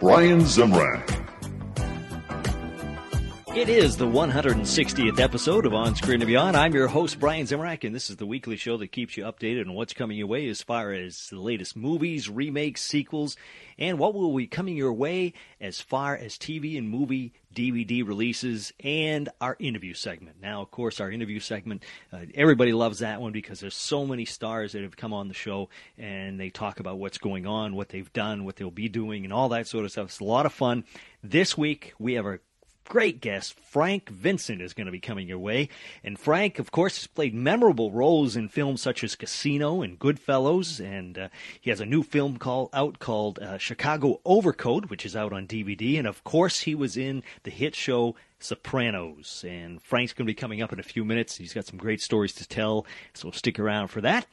Brian Zemrak. It is the 160th episode of On Screen and Beyond. I'm your host, Brian Zemrak, and this is the weekly show that keeps you updated on what's coming your way as far as the latest movies, remakes, sequels, and what will be coming your way as far as TV and movie DVD releases and our interview segment. Now, of course, our interview segment, uh, everybody loves that one because there's so many stars that have come on the show and they talk about what's going on, what they've done, what they'll be doing, and all that sort of stuff. It's a lot of fun. This week, we have a great guest. Frank Vincent is going to be coming your way. And Frank, of course, has played memorable roles in films such as Casino and Goodfellas. And uh, he has a new film call, out called uh, Chicago Overcoat, which is out on DVD. And of course, he was in the hit show Sopranos. And Frank's going to be coming up in a few minutes. He's got some great stories to tell, so stick around for that.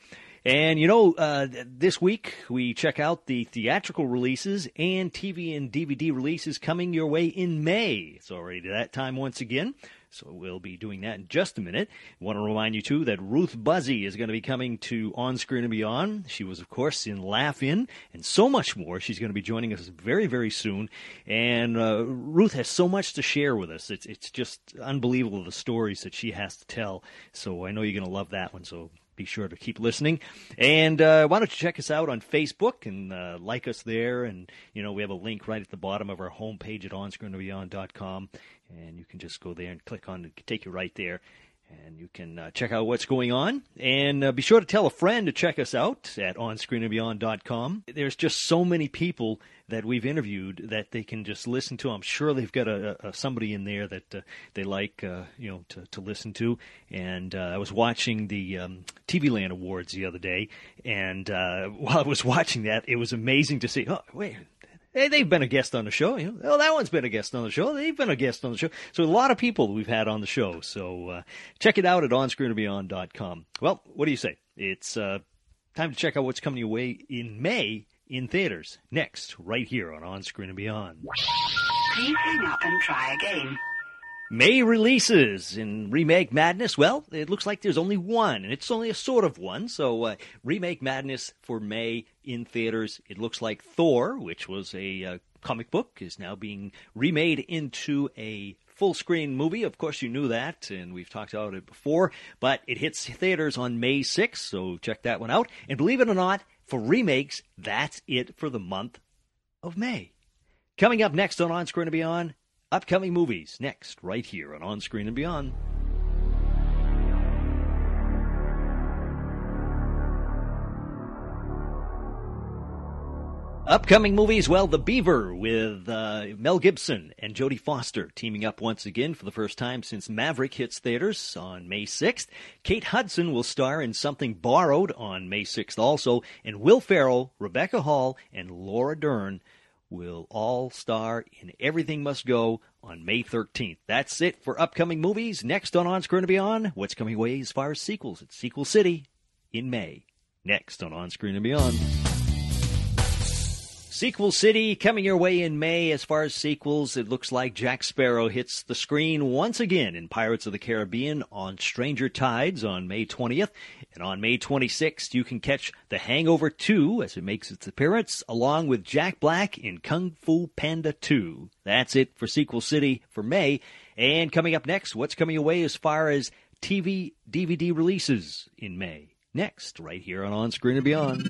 And you know, uh, this week we check out the theatrical releases and TV and DVD releases coming your way in May. It's already that time once again. So we'll be doing that in just a minute. I want to remind you too that Ruth Buzzi is going to be coming to On Screen and Beyond. She was, of course, in Laugh In and so much more. She's going to be joining us very, very soon. And uh, Ruth has so much to share with us. It's it's just unbelievable the stories that she has to tell. So I know you're going to love that one. So be sure to keep listening. And uh, why don't you check us out on Facebook and uh, like us there? And, you know, we have a link right at the bottom of our homepage at onscreenandbeyond.com. And you can just go there and click on it, take you right there. And you can uh, check out what's going on. And uh, be sure to tell a friend to check us out at onscreenandbeyond.com. There's just so many people that we've interviewed that they can just listen to. I'm sure they've got a, a somebody in there that uh, they like, uh, you know, to, to listen to. And uh, I was watching the um, TV Land Awards the other day, and uh, while I was watching that, it was amazing to see. Oh, wait. Hey, they've been a guest on the show. You know, oh, that one's been a guest on the show. They've been a guest on the show. So a lot of people we've had on the show. So uh, check it out at onscreenandbeyond.com. Well, what do you say? It's uh, time to check out what's coming your way in May in theaters. Next, right here on On Screen and Beyond. Please hang up and try again. May releases in Remake Madness. Well, it looks like there's only one, and it's only a sort of one. So, uh, Remake Madness for May in theaters. It looks like Thor, which was a uh, comic book, is now being remade into a full screen movie. Of course, you knew that, and we've talked about it before, but it hits theaters on May 6th, so check that one out. And believe it or not, for remakes, that's it for the month of May. Coming up next on On Screen and Beyond, upcoming movies. Next, right here on On Screen and Beyond. Upcoming movies, well, The Beaver with uh, Mel Gibson and Jodie Foster teaming up once again for the first time since Maverick hits theaters on May 6th. Kate Hudson will star in Something Borrowed on May 6th also, and Will Ferrell, Rebecca Hall, and Laura Dern will all star in Everything Must Go on May 13th. That's it for upcoming movies. Next on On Screen and Beyond, what's coming away as far as sequels? It's Sequel City in May. Next on On Screen and Beyond. Sequel City coming your way in May. As far as sequels, it looks like Jack Sparrow hits the screen once again in Pirates of the Caribbean on Stranger Tides on May 20th. And on May 26th, you can catch The Hangover 2 as it makes its appearance, along with Jack Black in Kung Fu Panda 2. That's it for Sequel City for May. And coming up next, what's coming away as far as TV DVD releases in May? Next, right here on On Screen and Beyond.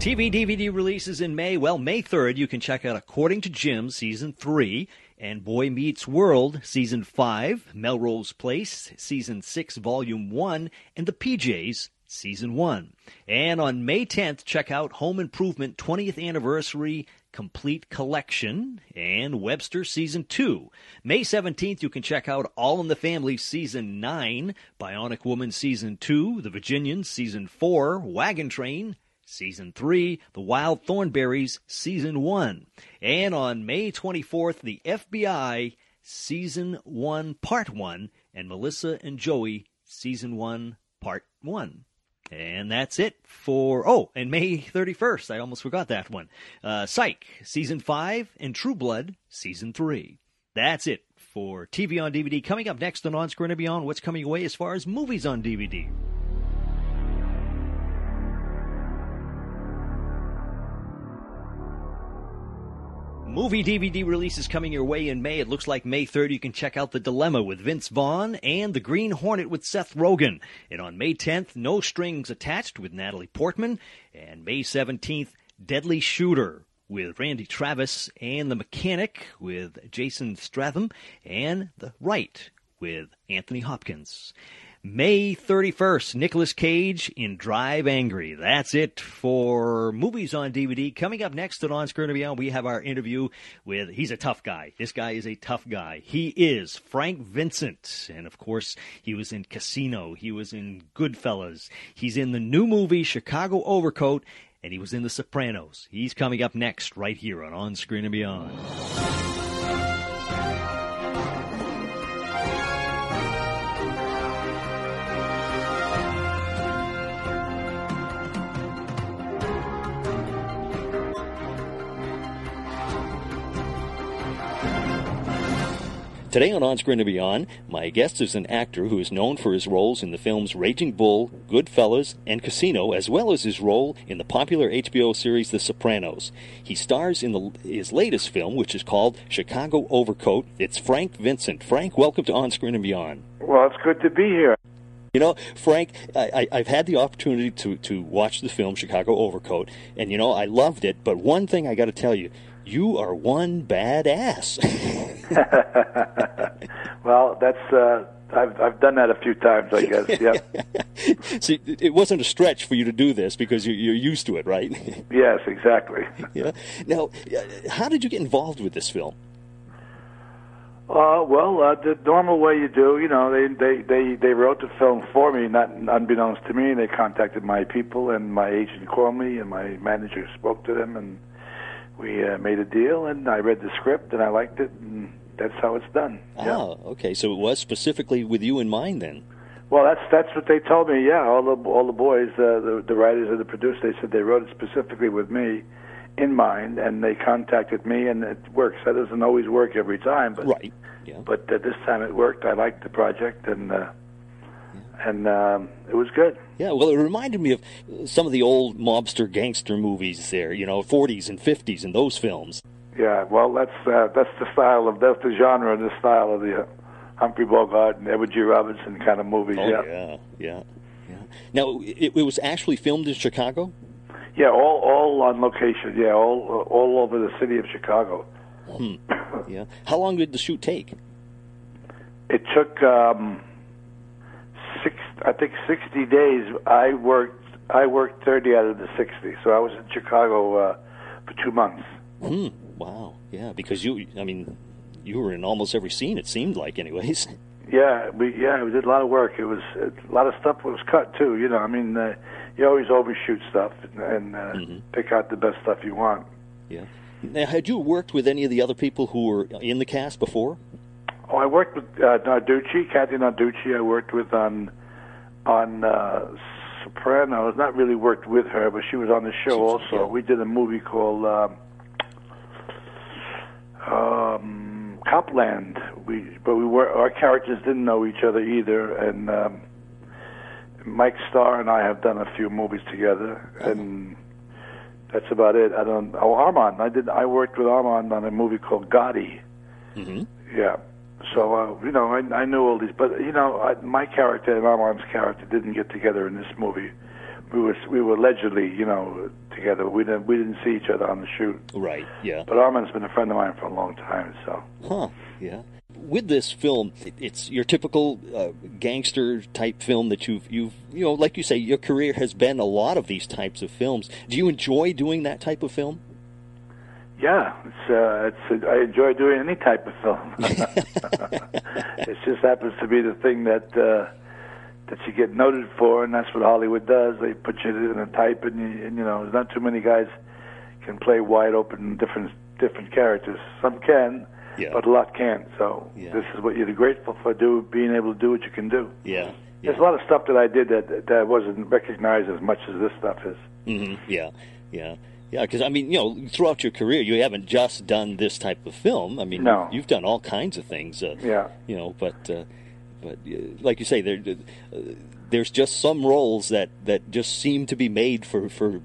TV DVD releases in May. Well, May 3rd, you can check out According to Jim, Season 3, and Boy Meets World, Season 5, Melrose Place, Season 6, Volume 1, and The PJs, Season 1. And on May 10th, check out Home Improvement 20th Anniversary Complete Collection and Webster Season 2. May 17th, you can check out All in the Family Season 9, Bionic Woman Season 2, The Virginians Season 4, Wagon Train, Season 3, The Wild Thornberrys, Season 1. And on May 24th, The FBI, Season 1, Part 1, and Melissa and Joey, Season 1, Part 1. And that's it for, oh, and May 31st, I almost forgot that one. Uh, Psych, Season 5, and True Blood, Season 3. That's it for TV on DVD. Coming up next on On Screen and Beyond, what's coming away as far as movies on DVD. Movie DVD releases coming your way in May. It looks like May 3rd, you can check out The Dilemma with Vince Vaughn and The Green Hornet with Seth Rogen. And on May 10th, No Strings Attached with Natalie Portman. And May 17th, Deadly Shooter with Randy Travis and The Mechanic with Jason Stratham and The Rite with Anthony Hopkins. May 31st, Nicolas Cage in Drive Angry. That's it for movies on DVD. Coming up next at On Screen and Beyond, we have our interview with, he's a tough guy. This guy is a tough guy. He is Frank Vincent. And of course, he was in Casino. He was in Goodfellas. He's in the new movie Chicago Overcoat. And he was in The Sopranos. He's coming up next right here on On Screen and Beyond. Today on On Screen and Beyond, my guest is an actor who is known for his roles in the films Raging Bull, Goodfellas, and Casino, as well as his role in the popular HBO series The Sopranos. He stars in the, his latest film, which is called Chicago Overcoat. It's Frank Vincent. Frank, welcome to On Screen and Beyond. Well, it's good to be here. You know, Frank, I, have had the opportunity to, to watch the film Chicago Overcoat, and you know, I loved it, but one thing I got to tell you, you are one bad ass. well, that's uh, I've I've done that a few times, I guess. Yeah. See, it wasn't a stretch for you to do this because you're, you're used to it, right? yes, exactly. yeah. Now, uh, how did you get involved with this film? Uh, well, uh, the normal way you do, you know, they, they, they, they wrote the film for me, not unbeknownst to me. They contacted my people, and my agent called me, and my manager spoke to them, and we uh, made a deal, and I read the script, and I liked it, and that's how it's done. Oh, yeah. okay. So it was specifically with you in mind, then. Well, that's that's what they told me. Yeah, all the all the boys, uh, the the writers and the producers, they said they wrote it specifically with me in mind, and they contacted me, and it works. That doesn't always work every time, but right. Yeah. But uh, this time it worked. I liked the project, and uh, and um, it was good. Yeah, well, it reminded me of some of the old mobster gangster movies there, you know, 40s and 50s and those films. Yeah, well, that's uh, that's the style of that's the genre and the style of the uh, Humphrey Bogart and Edward G. Robinson kind of movies. Oh, yeah, yeah, yeah. yeah. Now, it, it was actually filmed in Chicago. Yeah, all all on location. Yeah, all all over the city of Chicago. Hmm. Yeah. How long did the shoot take? It took. Um, six, I think sixty days. I worked, I worked thirty out of the sixty. So I was in Chicago uh, for two months. Hmm. Wow. Yeah, because you, I mean, you were in almost every scene. It seemed like, anyways. Yeah, we yeah we did a lot of work. It was a lot of stuff was cut too. You know, I mean, uh, you always overshoot stuff and, and uh, mm-hmm. pick out the best stuff you want. Yeah. Now, had you worked with any of the other people who were in the cast before? Oh, I worked with uh, Narducci, Kathy Narducci. I worked with on on uh, Sopranos. Not really worked with her, but she was on the show also. We did a movie called uh, um, Copland. We but we were our characters didn't know each other either, and um, Mike Starr and I have done a few movies together, uh-huh. and that's about it. I don't. Oh, Armand. I did. I worked with Armand on a movie called Gotti. Mm-hmm. Yeah. So uh, you know, I, I knew all these, but you know, I, my character and Armand's character didn't get together in this movie. We were we were allegedly, you know, together. We didn't we didn't see each other on the shoot. Right. Yeah. But Armand's been a friend of mine for a long time. So Huh. Yeah. With this film, it's your typical uh, gangster type film that you've you've you know, like you say, your career has been a lot of these types of films. Do you enjoy doing that type of film? Yeah, it's uh, it's I enjoy doing any type of film. it just happens to be the thing that uh, that you get noted for, and that's what Hollywood does. They put you in a type, and you, and you know, there's not too many guys can play wide open different different characters. Some can, Yeah. but a lot can't. So Yeah. this is what you're grateful for do being able to do what you can do. Yeah. There's a lot of stuff that I did that that wasn't recognized as much as this stuff is. hmm Yeah, yeah, yeah. Because I mean, you know, throughout your career, you haven't just done this type of film. I mean, No. you've done all kinds of things. Uh, Yeah. You know, but uh, but uh, like you say, there uh, there's just some roles that that just seem to be made for for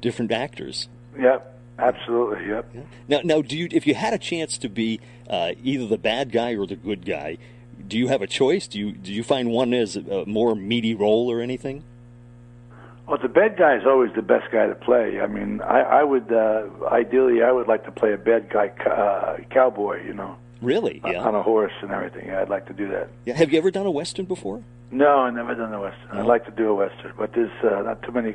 different actors. Yep, absolutely. Yep. Now, now, do you if you had a chance to be uh, either the bad guy or the good guy? Do you have a choice? Do you do you find one as a more meaty role or anything? Well, the bad guy is always the best guy to play. I mean, I, I would uh, ideally I would like to play a bad guy uh, cowboy, you know, Really? on a horse and everything. I'd like to do that. yeah. Have you ever done a western before? No, I never done a western. I'd like to do a western, but there's uh, not too many,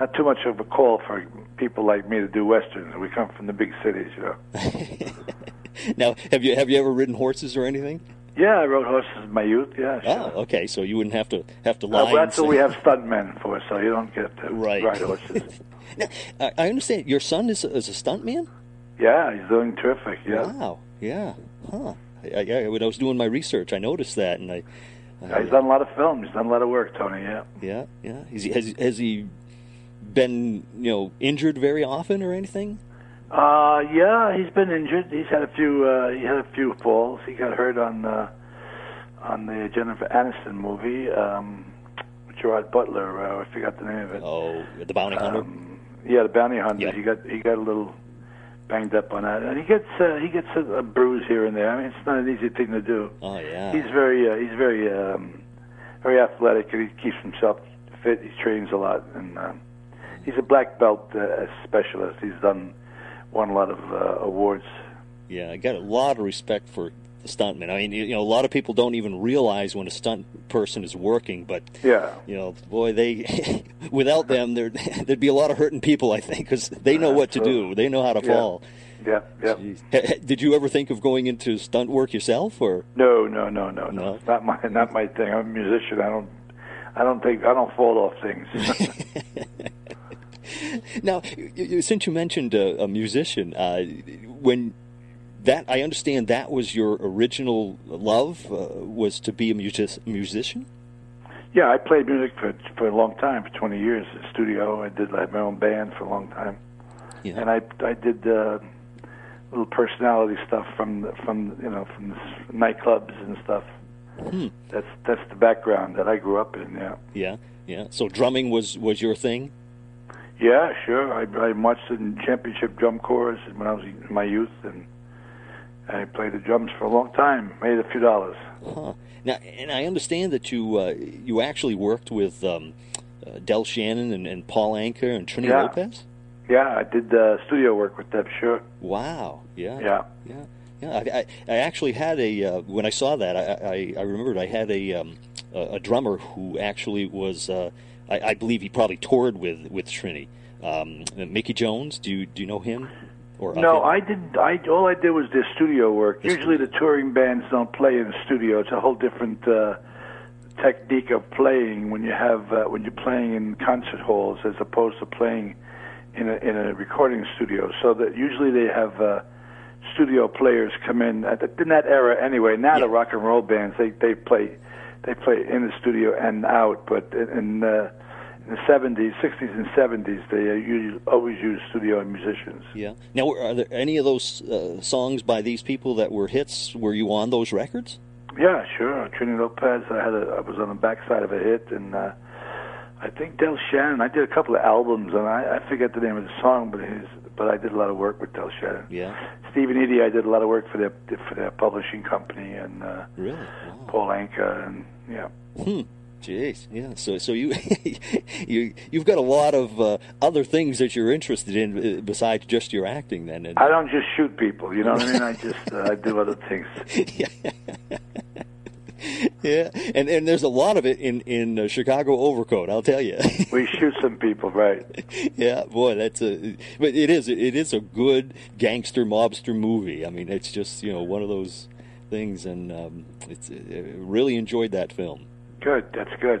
not too much of a call for people like me to do westerns. We come from the big cities, you know. Now, have you have you ever ridden horses or anything? Yeah, I rode horses in my youth. Yeah, sure. Oh, okay. So you wouldn't have to have to Uh, lie. well, that's what we have stuntmen for, so you don't get to Right. ride horses. Now, I understand your son is is a stuntman. yeah, he's doing terrific. Yeah, Wow. Yeah. Huh. I, I, when I was doing my research, I noticed that, and I. Yeah, he's done a lot of films. He's done a lot of work, Tony. Yeah. Yeah. Yeah. He, has, has he been you know injured very often or anything? Uh, yeah, he's been injured. He's had a few. Uh, he had a few falls. He got hurt on uh, on the Jennifer Aniston movie. Um, Gerard Butler. Uh, I forgot the name of it. Oh, the bounty hunter. Um, yeah, the bounty hunter. He got he got a little banged up on that, and he gets uh, he gets a, a bruise here and there. I mean, it's not an easy thing to do. oh yeah. He's very uh, he's very um, very athletic, and he keeps himself fit. He trains a lot, and um, he's a black belt uh, specialist. He's done won a lot of uh, awards. Yeah, I got a lot of respect for the stuntmen. I mean, you, you know, a lot of people don't even realize when a stunt person is working, but Yeah, you know, boy, they without them, there there'd be a lot of hurting people. I think because they know what to do. They know how to Yeah. fall. yeah, yeah. Jeez. Ha- ha- Did you ever think of going into stunt work yourself, or No, no, no, no, no. No? It's not my not my thing. I'm a musician. I don't I don't think I don't fall off things. now, you, you- since you mentioned a, a musician, uh, when that I understand that was your original love uh, was to be a music- musician. yeah, I played music for for a long time, for 20 years in the studio. I did I had my own band for a long time. Yeah. and I I did uh, little personality stuff from the, from you know from the nightclubs and stuff. Hmm. That's that's the background that I grew up in. Yeah, Yeah, yeah. So drumming was was your thing. Yeah, sure. I I marched in championship drum corps when I was in my youth, and I played the drums for a long time. Made a few dollars. Huh. Now, and I understand that you uh, you actually worked with um, uh, Del Shannon and, and Paul Anka and Trini Yeah. Lopez. Yeah, I did uh, studio work with them. Sure. Wow. Yeah. Yeah. Yeah. Yeah. I, I, I actually had a uh, when I saw that I, I, I remembered I had a um, a, a drummer who actually was uh, I, I believe he probably toured with with Trini. Um, Mickey Jones. Do you do you know him? Or No, him? I didn't. I all I did was the studio work. Usually, the touring bands don't play in the studio. It's a whole different uh, technique of playing when you have uh, when you're playing in concert halls as opposed to playing in a in a recording studio. So that usually they have uh, studio players come in at the, in that era anyway. Now the rock and roll bands they they play they play in the studio and out, but in uh, in the 70s, 60s, and 70s, they uh, usually always use studio musicians. Yeah. Now, are there any of those uh, songs by these people that were hits? Were you on those records? Yeah, sure. Trini Lopez. I had a. I was on the backside of a hit, and uh, I think Del Shannon. I did a couple of albums, and I, I forget the name of the song, but his. But I did a lot of work with Del Shannon. Yeah. Stephen Eady. I did a lot of work for their for their publishing company, and uh, Really? Wow. Paul Anka, and yeah. Hmm. Jeez, yeah. So, so you, you, you've got a lot of uh, other things that you're interested in uh, besides just your acting. Then, I don't just shoot people. You know what I mean? I just uh, I do other things. yeah, and and there's a lot of it in in uh, Chicago Overcoat. I'll tell you. we shoot some people, right? Yeah, boy, that's a. But it is it is a good gangster mobster movie. I mean, it's just you know one of those things, and um, it's really enjoyed that film. Good, that's good.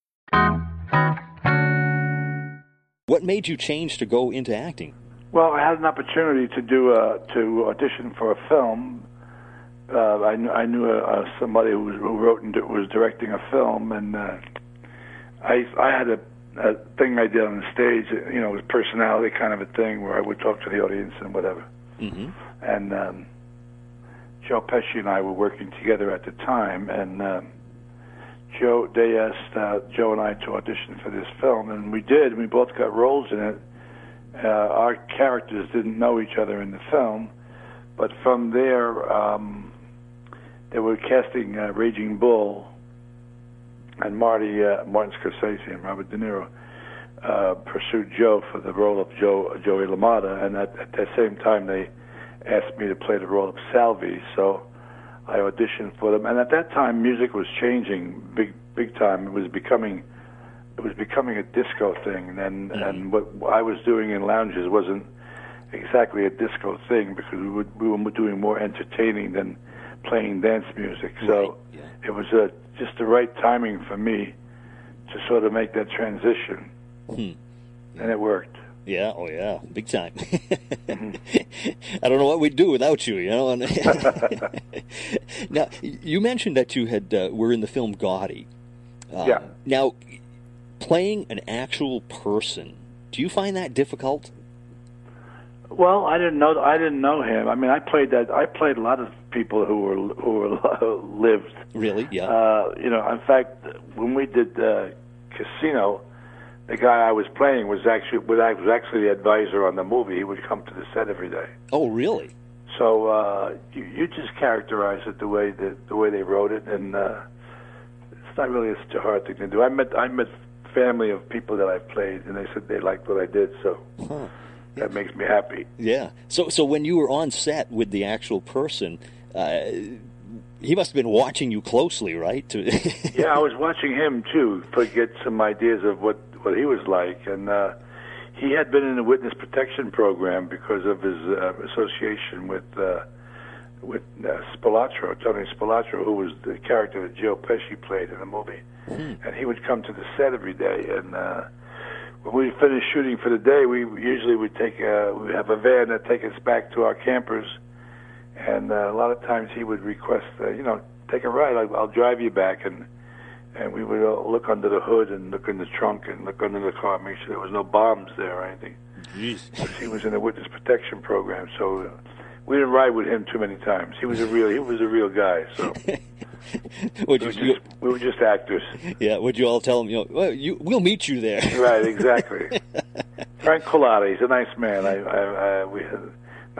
What made you change to go into acting? Well, I had an opportunity to do a, to audition for a film. Uh, I, knew, I knew a, a somebody who, was, who wrote and was directing a film, and uh, I I had a, a thing I did on the stage. You know, it was personality kind of a thing where I would talk to the audience and whatever. Mm-hmm. And um, Joe Pesci and I were working together at the time, and. Um, Joe, they asked uh, Joe and I to audition for this film, and we did. We both got roles in it. Uh, our characters didn't know each other in the film, but from there, um, they were casting uh, Raging Bull, and Marty, uh, Martin Scorsese, and Robert De Niro uh, pursued Joe for the role of Joe Joey LaMotta, and at, at the same time, they asked me to play the role of Salvi. So I auditioned for them, and at that time, music was changing big, big time. It was becoming, it was becoming a disco thing, and Mhm. and what I was doing in lounges wasn't exactly a disco thing because we were, we were doing more entertaining than playing dance music. So Right, yeah. it was uh, just the right timing for me to sort of make that transition, Hmm. and it worked. Yeah, oh yeah, big time. Mm-hmm. I don't know what we'd do without you, you know. Now, you mentioned that you had uh, were in the film Gotti. Um, Yeah. Now, playing an actual person, do you find that difficult? Well, I didn't know. I didn't know him. I mean, I played that. I played a lot of people who were who were lived. Really? Yeah. Uh, you know, in fact, when we did uh, Casino, the guy I was playing was actually was act- was actually the advisor on the movie. He would come to the set every day. oh, really? So uh, you, you just characterize it the way that the way they wrote it, and uh, it's not really such a hard thing to do. I met I met family of people that I played, and they said they liked what I did, so Huh. that makes me happy. Yeah. So, so when you were on set with the actual person, uh, he must have been watching you closely, right? Yeah, I was watching him too to get some ideas of what what he was like, and uh, he had been in the witness protection program because of his uh, association with uh, with uh, Spilotro, Tony Spilotro, who was the character that Joe Pesci played in the movie, and he would come to the set every day. And. Uh, when we finished shooting for the day, we usually would take a, we have a van that take us back to our campers, and uh, a lot of times he would request, uh, you know, take a ride. I'll, I'll drive you back, and and we would uh, look under the hood and look in the trunk and look under the car, make sure there was no bombs there or anything. Jeez. he was in the witness protection program, so uh, we didn't ride with him too many times. He was a real he was a real guy. So would we were just, we were just actors. yeah? Would you all tell him? You know, well, you, we'll meet you there. Right, exactly. Frank Cullotta, he's a nice man. I, I, I we had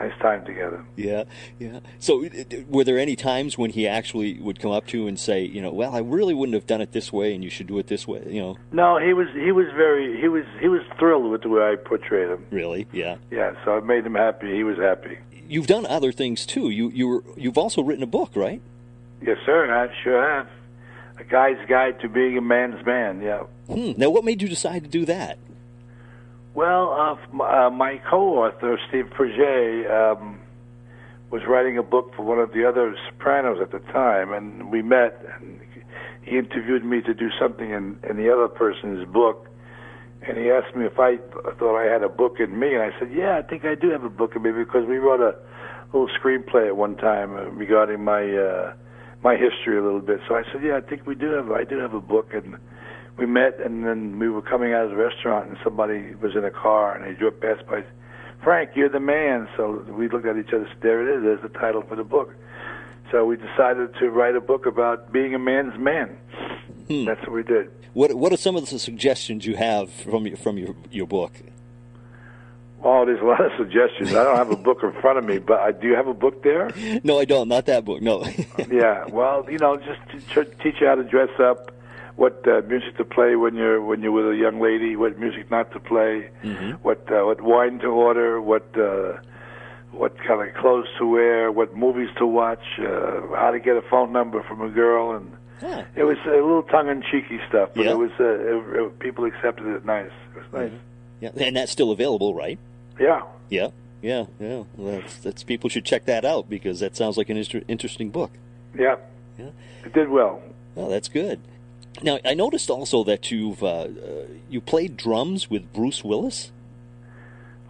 nice time together. Yeah, yeah. So, were there any times when he actually would come up to you and say, you know, well, I really wouldn't have done it this way, and you should do it this way? You know, No, he was he was very he was he was thrilled with the way I portrayed him. really? Yeah. Yeah, so it made him happy. He was happy. You've done other things too. You you were you've also written a book, right? Yes, sir. I sure have. A guy's guide to being a man's man. Yeah. Hmm. Now, what made you decide to do that? Well, uh, uh, my co-author Steve Priggé um, was writing a book for one of the other Sopranos at the time, and we met, and he interviewed me to do something in, in the other person's book, and he asked me if I th- thought I had a book in me, and I said, "Yeah, I think I do have a book in me because we wrote a little screenplay at one time uh, regarding my uh, my history a little bit. So I said, yeah, I think we do have I do have a book, and we met, and then we were coming out of the restaurant, and somebody was in a car, and they drove past by. Frank, you're the man. So we looked at each other. Said, there it is. There's the title for the book. So we decided to write a book about being a man's man. Hmm. That's what we did. What What are some of the suggestions you have from your, from your your book? Oh, there's a lot of suggestions. I don't have a book in front of me, but I do you have a book there? No, I don't. Not that book. No. yeah. Well, you know, just teach you how to dress up, what uh, music to play when you're when you're with a young lady, what music not to play, what uh, what wine to order, what uh, what kind of clothes to wear, what movies to watch, uh, how to get a phone number from a girl, and Yeah. it was a little tongue-in-cheeky stuff, but Yeah. it was uh, it, it, people accepted it nice. It was nice. yeah, and that's still available, right? Yeah. Yeah. Yeah. Yeah. Well, that's, that's people should check that out because that sounds like an inter- interesting book. Yeah. Yeah. It did well. Oh, that's good. Now, I noticed also that you've uh, uh, you played drums with Bruce Willis.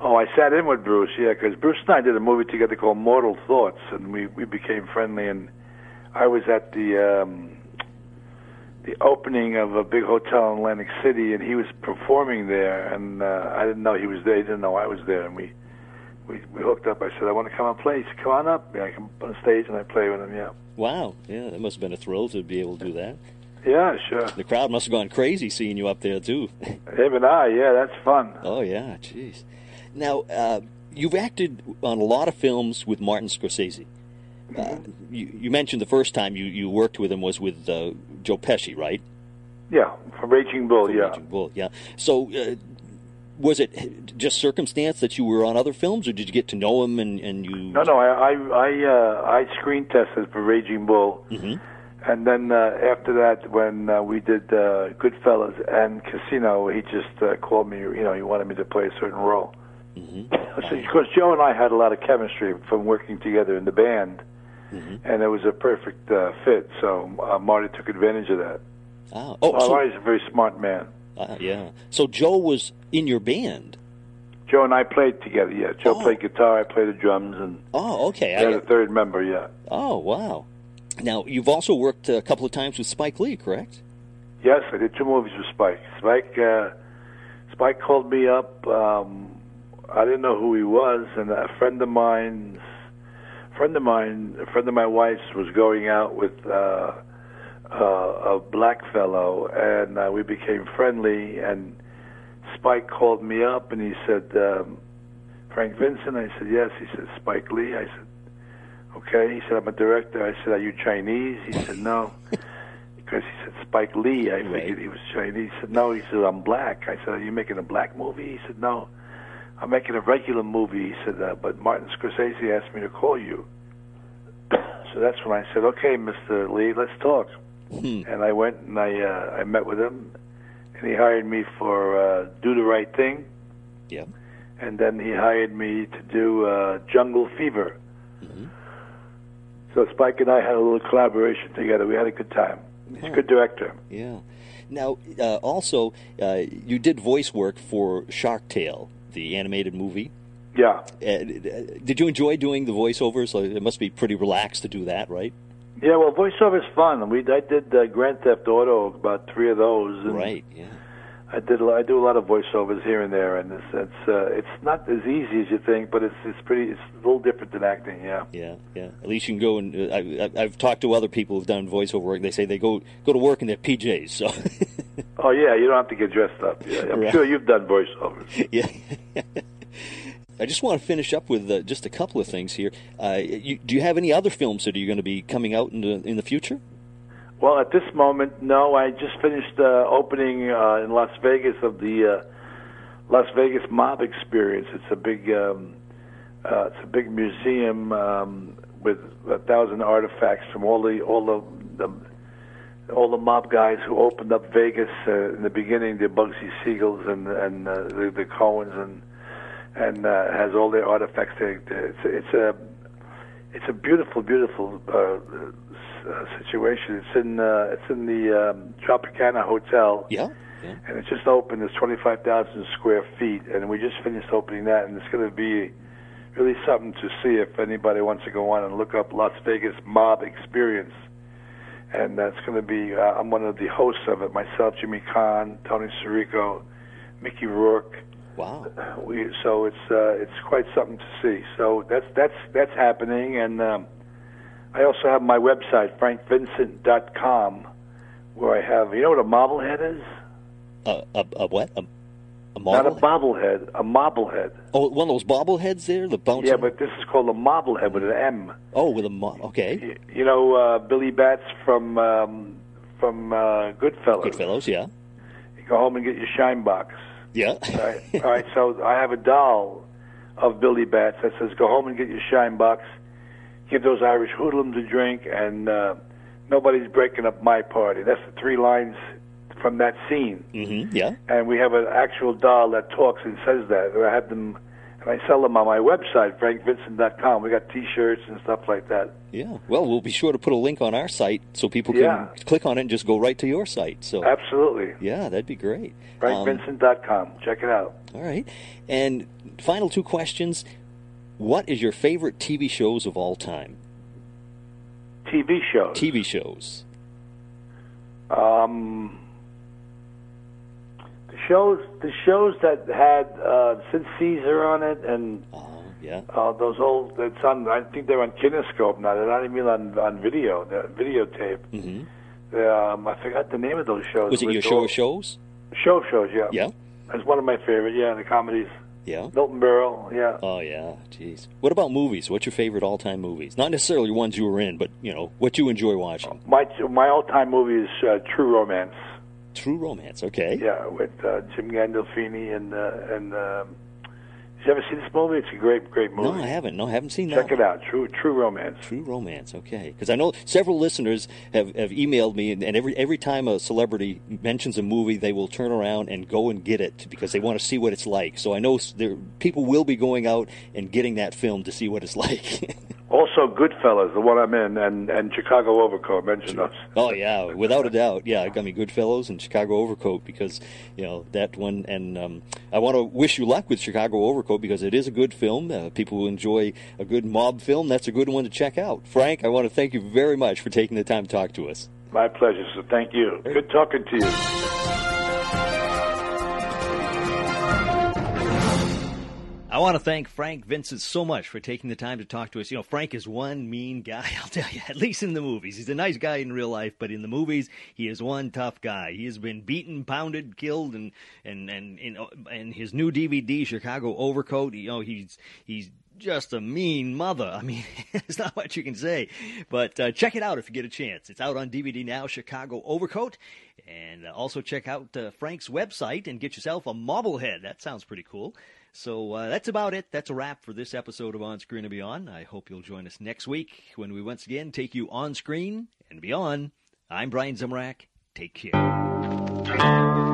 Oh, I sat in with Bruce, yeah, because Bruce and I did a movie together called Mortal Thoughts, and we we became friendly. And I was at the um, the opening of a big hotel in Atlantic City, and he was performing there, and uh, I didn't know he was there. He didn't know I was there, and we we we hooked up. I said, I want to come and play. He said, Come on up. Yeah, I come up on stage and I play with him. Yeah, Wow. Yeah, that must have been a thrill to be able to do that. Yeah, sure. The crowd must have gone crazy seeing you up there too. Him and I, yeah, that's fun. oh yeah, jeez. Now, uh, you've acted on a lot of films with Martin Scorsese. Uh, you, you mentioned the first time you, you worked with him was with uh, Joe Pesci, right? Yeah, from Raging Bull. yeah. Raging Bull, yeah. So, uh, was it just circumstance that you were on other films, or did you get to know him and, and you? No, no, I I I, uh, I screen tested for Raging Bull, Mhm. And then uh, after that, when uh, we did uh, Goodfellas and Casino, he just uh, called me. You know, he wanted me to play a certain role. Mhm. So, because Joe and I had a lot of chemistry from working together in the band, and it was a perfect uh, fit. So uh, Marty took advantage of that. Ah, oh, Well, so, Marty's a very smart man. ah, yeah. So Joe was in your band. Joe and I played together. Yeah, Joe Oh. played guitar, I played the drums, and Oh, okay. I had a third member. Yeah. oh, wow. Now you've also worked a couple of times with Spike Lee, correct? Yes, I did two movies with Spike. Spike, uh, Spike called me up. Um, I didn't know who he was, and a friend of mine, friend of mine, a friend of my wife's was going out with uh, uh, a black fellow, and uh, we became friendly. And Spike called me up, and he said, um, "Frank Vincent." I said, "Yes." He said, "Spike Lee." I said, "Okay." He said, "I'm a director." I said, "Are you Chinese?" He said, "No." because he said Spike Lee. I Right. figured he was Chinese. He said, no. He said, I'm black. I said, are you making a black movie? He said, no. I'm making a regular movie. He said, uh, but Martin Scorsese asked me to call you. so that's when I said, okay, Mr. Lee, let's talk. Hmm. And I went and I uh, I met with him, and he hired me for uh, Do the Right Thing, Yeah. and then he hired me to do uh, Jungle Fever. So Spike and I had a little collaboration together. We had a good time. He's a good director. Yeah. Now, uh, also, uh, you did voice work for Shark Tale, the animated movie. Yeah. Uh, did you enjoy doing the voiceovers? It must be pretty relaxed to do that, right? Yeah, well, voiceover is fun. We I did uh, Grand Theft Auto, about three of those. Right. Yeah. I did. a lot- I do a lot of voiceovers here and there, and it's it's uh, it's not as easy as you think, but it's it's pretty. It's a little different than acting. Yeah. Yeah. Yeah. At least you can go and uh, I, I- I've talked to other people who've done voiceover work. They say they go go to work in their PJs. So. Oh yeah, you don't have to get dressed up. Yeah, I'm Right. sure you've done voiceovers. yeah. I just want to finish up with uh, just a couple of things here. Uh, you, do you have any other films that are going to be coming out in the in the future? Well, at this moment, no. I just finished uh, opening uh, in Las Vegas of the uh, Las Vegas Mob Experience. It's a big, um, uh, it's a big museum um, with a thousand artifacts from all the all the, the all the mob guys who opened up Vegas uh, in the beginning. The Bugsy Siegels and and uh, the, the Cohens and and uh, has all their artifacts. It's it's a it's a beautiful, beautiful uh, uh, situation. It's in uh, it's in the um, Tropicana Hotel, Yeah. Yeah. and it just opened. It's twenty five thousand square feet, and we just finished opening that, and it's going to be really something to see if anybody wants to go on and look up Las Vegas Mob Experience. and that's going to be. Uh, I'm one of the hosts of it. Myself, Jimmy Caan, Tony Sirico, Mickey Rourke. Wow. We so it's uh, it's quite something to see. So that's that's that's happening, and um, I also have my website frankvincent.com, where I have you know what a mobblehead is? A, a, a what? A, a Not a bobblehead, a mobblehead. oh, one of those bobbleheads there, the bouncy. Yeah, but this is called a mobblehead with an M. oh, with a mo- okay. Y- You know uh, Billy Bats from um, from uh, Goodfellas. Goodfellows, yeah, You go home and get your shine box. yeah. All right. All right. So I have a doll of Billy Bats that says, "Go home and get your shine box. Give those Irish hoodlums a drink, and uh, nobody's breaking up my party." That's the three lines from that scene. hmm yeah. And we have an actual doll that talks and says that. I have them, and I sell them on my website, frankvincent.com. We got T-shirts and stuff like that. Yeah. Well, we'll be sure to put a link on our site so people can Yeah. click on it and just go right to your site. So, Absolutely. yeah, that'd be great. Um, frankvincent.com. Check it out. all right. And final two questions. What is your favorite TV shows of all time? TV shows. TV shows. Um, the shows, the shows that had uh, Sid Caesar on it, and Oh, yeah. uh, those old. It's on. I think they're on Kinescope now. They're not even on on video. They're videotape. hmm Um, I forgot the name of those shows. Was it your show of shows? Show shows, yeah. Yeah. That's one of my favorite. Yeah, the comedies. Yeah. Milton Berle. Yeah. Oh yeah, jeez. What about movies? What's your favorite all-time movies? Not necessarily ones you were in, but you know what you enjoy watching. My my all time movie is uh, True Romance. True Romance. Okay. Yeah, with uh, Jim Gandolfini and uh, and. Um, did you ever see this movie? It's a great, great movie. No, I haven't. No, I haven't seen Check that. Check it out. True, True Romance. True Romance. Okay, because I know several listeners have, have emailed me, and, and every every time a celebrity mentions a movie, they will turn around and go and get it because they want to see what it's like. So I know there people will be going out and getting that film to see what it's like. Also, Goodfellas, the one I'm in, and and Chicago Overcoat. Mention those. Oh yeah, without a doubt. Yeah, I got me Goodfellows and Chicago Overcoat because you know that one. And um, I want to wish you luck with Chicago Overcoat because it is a good film. Uh, people who enjoy a good mob film, that's a good one to check out. Frank, I want to thank you very much for taking the time to talk to us. My pleasure. So thank you. Good talking to you. I want to thank Frank Vincent so much for taking the time to talk to us. You know, Frank is one mean guy, I'll tell you, at least in the movies. He's a nice guy in real life, but in the movies, he is one tough guy. He has been beaten, pounded, killed, and, and, and, and, and his new DVD, Chicago Overcoat, you know, he's, he's, just a mean mother. I mean, there's not much you can say. But uh, check it out if you get a chance. It's out on DVD now, Chicago Overcoat. And uh, also check out uh, Frank's website and get yourself a Mobblehead. That sounds pretty cool. So uh, that's about it. That's a wrap for this episode of On Screen and Beyond. I hope you'll join us next week when we once again take you on screen and beyond. I'm Brian Zemrak. Take care.